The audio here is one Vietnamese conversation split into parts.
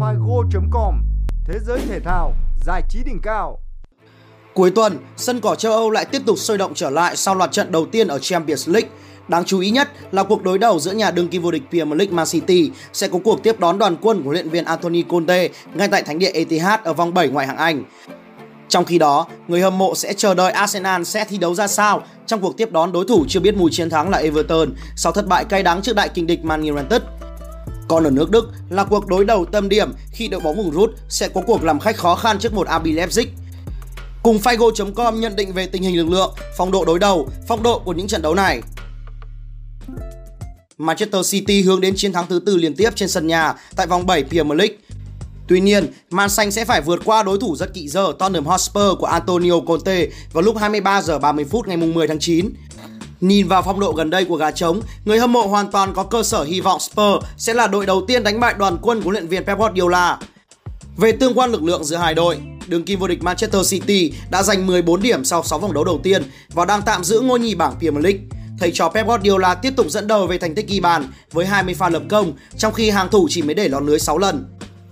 figo.com Thế giới thể thao, giải trí đỉnh cao. Cuối tuần, sân cỏ châu Âu lại tiếp tục sôi động trở lại sau loạt trận đầu tiên ở Champions League. Đáng chú ý nhất là cuộc đối đầu giữa nhà đương kim vô địch Premier League Man City sẽ có cuộc tiếp đón đoàn quân của luyện viên Anthony Conte ngay tại thánh địa Etihad ở vòng 7 ngoại hạng Anh. Trong khi đó, người hâm mộ sẽ chờ đợi Arsenal sẽ thi đấu ra sao trong cuộc tiếp đón đối thủ chưa biết mùi chiến thắng là Everton sau thất bại cay đắng trước đại kình địch Man United. Còn ở nước Đức là cuộc đối đầu tâm điểm khi đội bóng vùng rút sẽ có cuộc làm khách khó khăn trước một RB Leipzig. Cùng Figo.com nhận định về tình hình lực lượng, phong độ đối đầu, phong độ của những trận đấu này. Manchester City hướng đến chiến thắng thứ tư liên tiếp trên sân nhà tại vòng 7 Premier League. Tuy nhiên, Man Xanh sẽ phải vượt qua đối thủ rất kỵ giờ Tottenham Hotspur của Antonio Conte vào lúc 23 giờ 30 phút ngày 10 tháng 9. Nhìn vào phong độ gần đây của gà trống, người hâm mộ hoàn toàn có cơ sở hy vọng Spurs sẽ là đội đầu tiên đánh bại đoàn quân của luyện viên Pep Guardiola. Về tương quan lực lượng giữa hai đội, đường kim vô địch Manchester City đã giành 14 điểm sau 6 vòng đấu đầu tiên và đang tạm giữ ngôi nhì bảng Premier League. Thầy trò Pep Guardiola tiếp tục dẫn đầu về thành tích ghi bàn với 20 pha lập công, trong khi hàng thủ chỉ mới để lọt lưới 6 lần.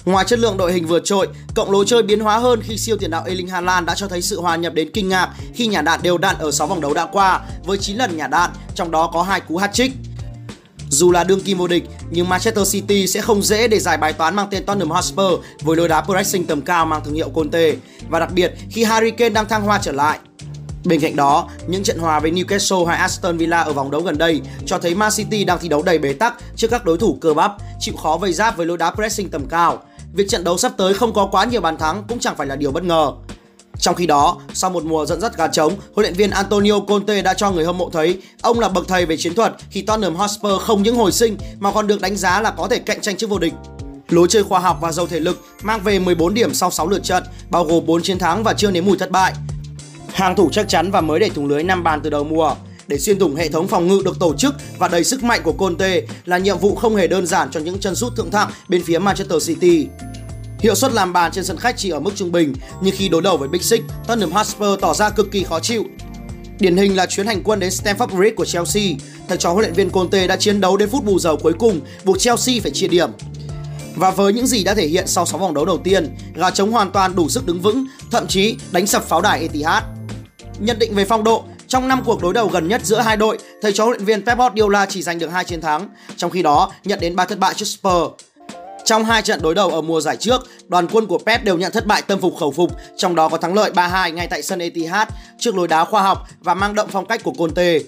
Ngoài chất lượng đội hình vượt trội, cộng lối chơi biến hóa hơn khi siêu tiền đạo Erling Haaland đã cho thấy sự hòa nhập đến kinh ngạc khi nhả đạn đều đặn ở 6 vòng đấu đã qua với 9 lần nhả đạn, trong đó có hai cú hat-trick. Dù là đương kim vô địch, nhưng Manchester City sẽ không dễ để giải bài toán mang tên Tottenham Hotspur với lối đá pressing tầm cao mang thương hiệu Conte và đặc biệt khi Harry Kane đang thăng hoa trở lại. Bên cạnh đó, những trận hòa với Newcastle hay Aston Villa ở vòng đấu gần đây cho thấy Man City đang thi đấu đầy bế tắc trước các đối thủ cơ bắp, chịu khó vây giáp với lối đá pressing tầm cao việc trận đấu sắp tới không có quá nhiều bàn thắng cũng chẳng phải là điều bất ngờ. Trong khi đó, sau một mùa dẫn dắt gà trống, huấn luyện viên Antonio Conte đã cho người hâm mộ thấy ông là bậc thầy về chiến thuật khi Tottenham Hotspur không những hồi sinh mà còn được đánh giá là có thể cạnh tranh chức vô địch. Lối chơi khoa học và giàu thể lực mang về 14 điểm sau 6 lượt trận, bao gồm 4 chiến thắng và chưa nếm mùi thất bại. Hàng thủ chắc chắn và mới để thủng lưới 5 bàn từ đầu mùa. Để xuyên thủng hệ thống phòng ngự được tổ chức và đầy sức mạnh của Conte là nhiệm vụ không hề đơn giản cho những chân sút thượng thặng bên phía Manchester City. Hiệu suất làm bàn trên sân khách chỉ ở mức trung bình, nhưng khi đối đầu với Big Six, Tottenham Hotspur tỏ ra cực kỳ khó chịu. Điển hình là chuyến hành quân đến Stamford Bridge của Chelsea, thầy trò huấn luyện viên Conte đã chiến đấu đến phút bù giờ cuối cùng, buộc Chelsea phải chia điểm. Và với những gì đã thể hiện sau 6 vòng đấu đầu tiên, gà trống hoàn toàn đủ sức đứng vững, thậm chí đánh sập pháo đài Etihad. Nhận định về phong độ, trong năm cuộc đối đầu gần nhất giữa hai đội, thầy trò huấn luyện viên Pep Guardiola chỉ giành được hai chiến thắng, trong khi đó nhận đến ba thất bại trước Spurs. Trong hai trận đối đầu ở mùa giải trước, đoàn quân của Pep đều nhận thất bại tâm phục khẩu phục, trong đó có thắng lợi 3-2 ngay tại sân Etihad trước lối đá khoa học và mang đậm phong cách của Conte.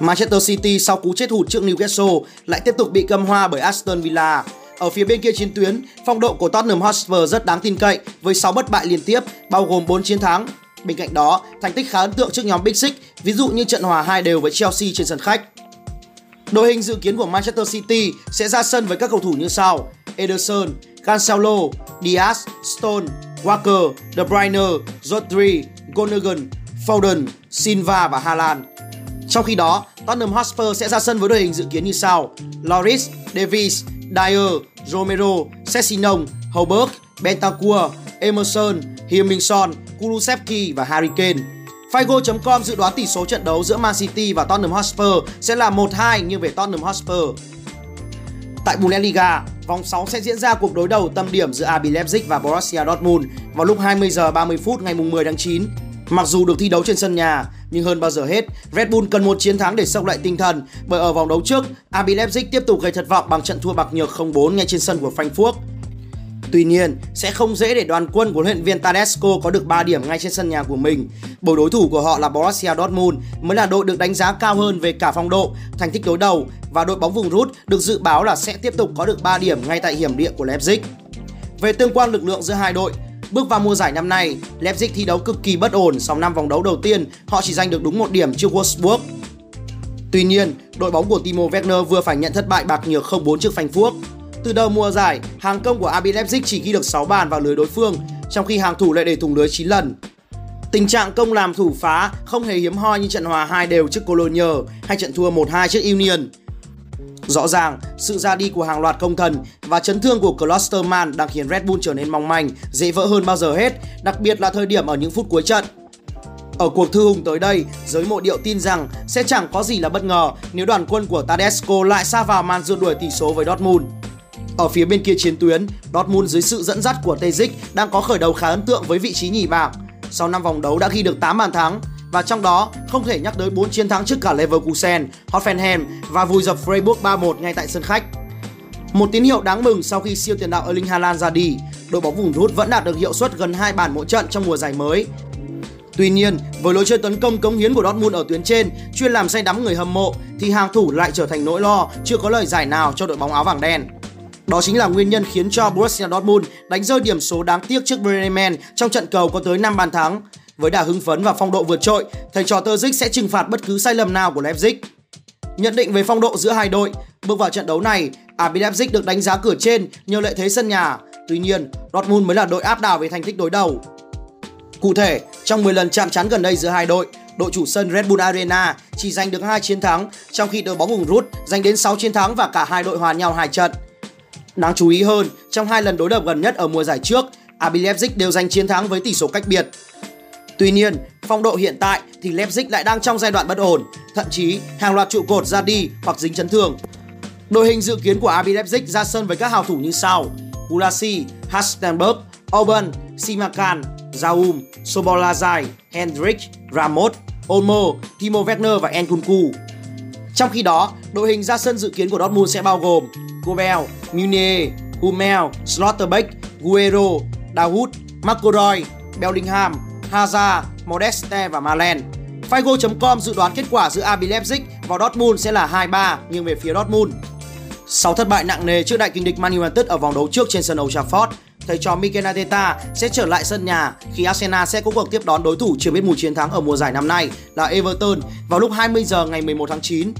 Manchester City sau cú chết hụt trước Newcastle lại tiếp tục bị cầm hoa bởi Aston Villa. Ở phía bên kia chiến tuyến, phong độ của Tottenham Hotspur rất đáng tin cậy với 6 bất bại liên tiếp, bao gồm 4 chiến thắng. Bên cạnh đó, thành tích khá ấn tượng trước nhóm Big Six, ví dụ như trận hòa hai đều với Chelsea trên sân khách. Đội hình dự kiến của Manchester City sẽ ra sân với các cầu thủ như sau: Ederson, Cancelo, Diaz, Stone, Walker, De Bruyne, Rodri, Gundogan, Foden, Silva và Haaland. Trong khi đó, Tottenham Hotspur sẽ ra sân với đội hình dự kiến như sau: Loris, Davies, Dyer, Romero, Sessignon, houberg Bentancur, Emerson, Heung-min Kulusevski và Harry Kane. Figo.com dự đoán tỷ số trận đấu giữa Man City và Tottenham Hotspur sẽ là 1-2 nghiêng về Tottenham Hotspur. Tại Bundesliga, vòng 6 sẽ diễn ra cuộc đối đầu tâm điểm giữa RB Leipzig và Borussia Dortmund vào lúc 20 giờ 30 phút ngày 10 tháng 9. Mặc dù được thi đấu trên sân nhà, nhưng hơn bao giờ hết, Red Bull cần một chiến thắng để sốc lại tinh thần bởi ở vòng đấu trước, RB Leipzig tiếp tục gây thất vọng bằng trận thua bạc nhược 0-4 ngay trên sân của Frankfurt. Tuy nhiên, sẽ không dễ để đoàn quân của huấn luyện viên Tedesco có được 3 điểm ngay trên sân nhà của mình, bởi đối thủ của họ là Borussia Dortmund mới là đội được đánh giá cao hơn về cả phong độ, thành tích đối đầu và đội bóng vùng rút được dự báo là sẽ tiếp tục có được 3 điểm ngay tại hiểm địa của Leipzig. Về tương quan lực lượng giữa hai đội, Bước vào mùa giải năm nay, Leipzig thi đấu cực kỳ bất ổn sau 5 vòng đấu đầu tiên, họ chỉ giành được đúng một điểm trước Wolfsburg. Tuy nhiên, đội bóng của Timo Werner vừa phải nhận thất bại bạc nhược 0-4 trước Frankfurt. Từ đầu mùa giải, hàng công của RB Leipzig chỉ ghi được 6 bàn vào lưới đối phương, trong khi hàng thủ lại để thủng lưới 9 lần. Tình trạng công làm thủ phá không hề hiếm hoi như trận hòa hai đều trước Cologne hay trận thua 1-2 trước Union. Rõ ràng, sự ra đi của hàng loạt công thần và chấn thương của Klosterman đang khiến Red Bull trở nên mong manh, dễ vỡ hơn bao giờ hết, đặc biệt là thời điểm ở những phút cuối trận. Ở cuộc thư hùng tới đây, giới mộ điệu tin rằng sẽ chẳng có gì là bất ngờ nếu đoàn quân của Tadesco lại xa vào màn rượt đuổi tỷ số với Dortmund. Ở phía bên kia chiến tuyến, Dortmund dưới sự dẫn dắt của Tejic đang có khởi đầu khá ấn tượng với vị trí nhì bảng. Sau 5 vòng đấu đã ghi được 8 bàn thắng và trong đó không thể nhắc tới 4 chiến thắng trước cả Leverkusen, Hoffenheim và vùi dập Freiburg 3-1 ngay tại sân khách. Một tín hiệu đáng mừng sau khi siêu tiền đạo Erling Haaland ra đi, đội bóng vùng rút vẫn đạt được hiệu suất gần 2 bàn mỗi trận trong mùa giải mới. Tuy nhiên, với lối chơi tấn công cống hiến của Dortmund ở tuyến trên, chuyên làm say đắm người hâm mộ, thì hàng thủ lại trở thành nỗi lo, chưa có lời giải nào cho đội bóng áo vàng đen. Đó chính là nguyên nhân khiến cho Borussia Dortmund đánh rơi điểm số đáng tiếc trước Bremen trong trận cầu có tới 5 bàn thắng. Với đà hưng phấn và phong độ vượt trội, thầy trò Terzic sẽ trừng phạt bất cứ sai lầm nào của Leipzig. Nhận định về phong độ giữa hai đội, bước vào trận đấu này, à RB Leipzig được đánh giá cửa trên nhờ lợi thế sân nhà. Tuy nhiên, Dortmund mới là đội áp đảo về thành tích đối đầu. Cụ thể, trong 10 lần chạm trán gần đây giữa hai đội, đội chủ sân Red Bull Arena chỉ giành được 2 chiến thắng, trong khi đội bóng vùng rút giành đến 6 chiến thắng và cả hai đội hòa nhau hai trận. Đáng chú ý hơn, trong hai lần đối đầu gần nhất ở mùa giải trước, RB Leipzig đều giành chiến thắng với tỷ số cách biệt. Tuy nhiên, phong độ hiện tại thì Leipzig lại đang trong giai đoạn bất ổn, thậm chí hàng loạt trụ cột ra đi hoặc dính chấn thương. Đội hình dự kiến của RB Leipzig ra sân với các hào thủ như sau: Gulasi, Hastenberg, Oban, Simakan, Zaum, Sobolazai, Hendrik, Ramos, Olmo, Timo Werner và Nkunku. Trong khi đó, đội hình ra sân dự kiến của Dortmund sẽ bao gồm Kobel, Munier, Hummel, Slotterbeck, Guerrero, Dahoud, McElroy, Bellingham, Hazard, Modeste và Malen. Figo.com dự đoán kết quả giữa RB Leipzig và Dortmund sẽ là 2-3 nhưng về phía Dortmund. Sau thất bại nặng nề trước đại kình địch Man United ở vòng đấu trước trên sân Old Trafford, thầy trò Mikel Arteta sẽ trở lại sân nhà khi Arsenal sẽ có cuộc tiếp đón đối thủ chưa biết mùi chiến thắng ở mùa giải năm nay là Everton vào lúc 20 giờ ngày 11 tháng 9.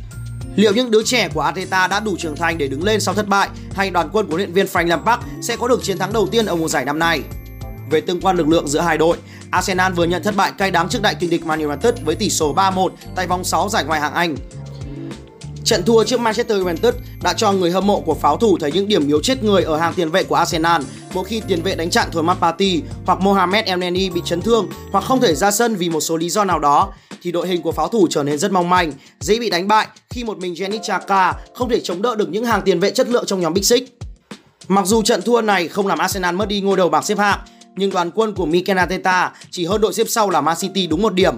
Liệu những đứa trẻ của Arteta đã đủ trưởng thành để đứng lên sau thất bại hay đoàn quân của huấn luyện viên Frank Lampard sẽ có được chiến thắng đầu tiên ở mùa giải năm nay? Về tương quan lực lượng giữa hai đội, Arsenal vừa nhận thất bại cay đắng trước đại kình địch Man United với tỷ số 3-1 tại vòng 6 giải Ngoại hạng Anh. Trận thua trước Manchester United đã cho người hâm mộ của pháo thủ thấy những điểm yếu chết người ở hàng tiền vệ của Arsenal mỗi khi tiền vệ đánh chặn Thomas Partey hoặc Mohamed Elneny bị chấn thương hoặc không thể ra sân vì một số lý do nào đó thì đội hình của pháo thủ trở nên rất mong manh, dễ bị đánh bại khi một mình Jenny Chaka không thể chống đỡ được những hàng tiền vệ chất lượng trong nhóm Big Six. Mặc dù trận thua này không làm Arsenal mất đi ngôi đầu bảng xếp hạng, nhưng đoàn quân của Mikel Arteta chỉ hơn đội xếp sau là Man City đúng một điểm.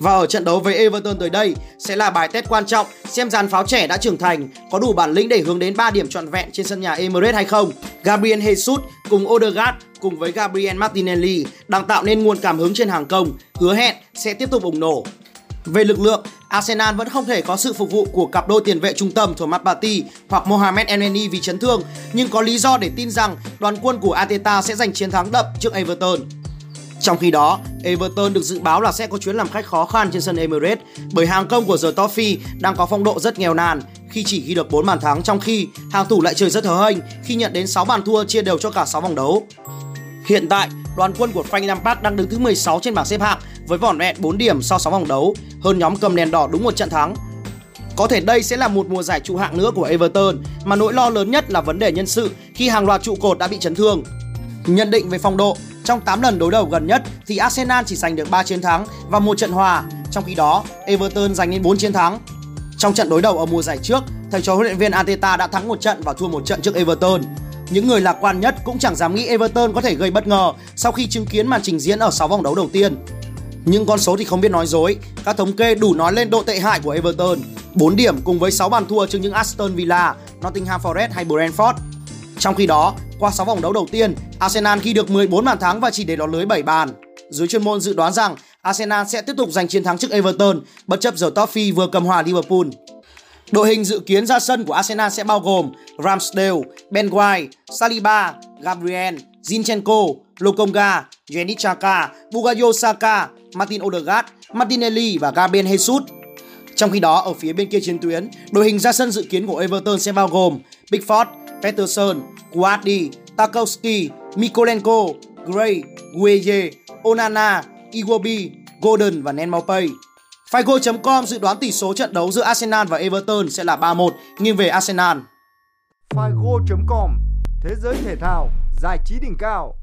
Và ở trận đấu với Everton tới đây sẽ là bài test quan trọng xem dàn pháo trẻ đã trưởng thành có đủ bản lĩnh để hướng đến 3 điểm trọn vẹn trên sân nhà Emirates hay không. Gabriel Jesus cùng Odegaard cùng với Gabriel Martinelli đang tạo nên nguồn cảm hứng trên hàng công, hứa hẹn sẽ tiếp tục bùng nổ. Về lực lượng, Arsenal vẫn không thể có sự phục vụ của cặp đôi tiền vệ trung tâm Thomas Partey hoặc Mohamed Elneny vì chấn thương, nhưng có lý do để tin rằng đoàn quân của Ateta sẽ giành chiến thắng đậm trước Everton. Trong khi đó, Everton được dự báo là sẽ có chuyến làm khách khó khăn trên sân Emirates bởi hàng công của The Toffee đang có phong độ rất nghèo nàn khi chỉ ghi được 4 bàn thắng trong khi hàng thủ lại chơi rất hờ hênh khi nhận đến 6 bàn thua chia đều cho cả 6 vòng đấu. Hiện tại, đoàn quân của Frank Lampard đang đứng thứ 16 trên bảng xếp hạng với vỏn vẹn 4 điểm sau 6 vòng đấu, hơn nhóm cầm đèn đỏ đúng một trận thắng. Có thể đây sẽ là một mùa giải trụ hạng nữa của Everton mà nỗi lo lớn nhất là vấn đề nhân sự khi hàng loạt trụ cột đã bị chấn thương. Nhận định về phong độ, trong 8 lần đối đầu gần nhất thì Arsenal chỉ giành được 3 chiến thắng và một trận hòa, trong khi đó Everton giành đến 4 chiến thắng. Trong trận đối đầu ở mùa giải trước, thầy trò huấn luyện viên Arteta đã thắng một trận và thua một trận trước Everton. Những người lạc quan nhất cũng chẳng dám nghĩ Everton có thể gây bất ngờ sau khi chứng kiến màn trình diễn ở 6 vòng đấu đầu tiên. Nhưng con số thì không biết nói dối, các thống kê đủ nói lên độ tệ hại của Everton. 4 điểm cùng với 6 bàn thua trước những Aston Villa, Nottingham Forest hay Brentford. Trong khi đó, qua 6 vòng đấu đầu tiên, Arsenal ghi được 14 bàn thắng và chỉ để lọt lưới 7 bàn. Dưới chuyên môn dự đoán rằng Arsenal sẽ tiếp tục giành chiến thắng trước Everton, bất chấp giờ Toffee vừa cầm hòa Liverpool. Đội hình dự kiến ra sân của Arsenal sẽ bao gồm Ramsdale, Ben White, Saliba, Gabriel, Zinchenko, Lokonga, Granit Chaka, Bugayo Saka, Martin Odegaard, Martinelli và Gabriel Jesus. Trong khi đó, ở phía bên kia chiến tuyến, đội hình ra sân dự kiến của Everton sẽ bao gồm Pickford, Peterson, Guardi, Tarkowski, Mikolenko, Gray, Gueye, Onana, Iwobi, Golden và Nenmaupay. Figo.com dự đoán tỷ số trận đấu giữa Arsenal và Everton sẽ là 3-1 nghiêng về Arsenal. Figo.com Thế giới thể thao giải trí đỉnh cao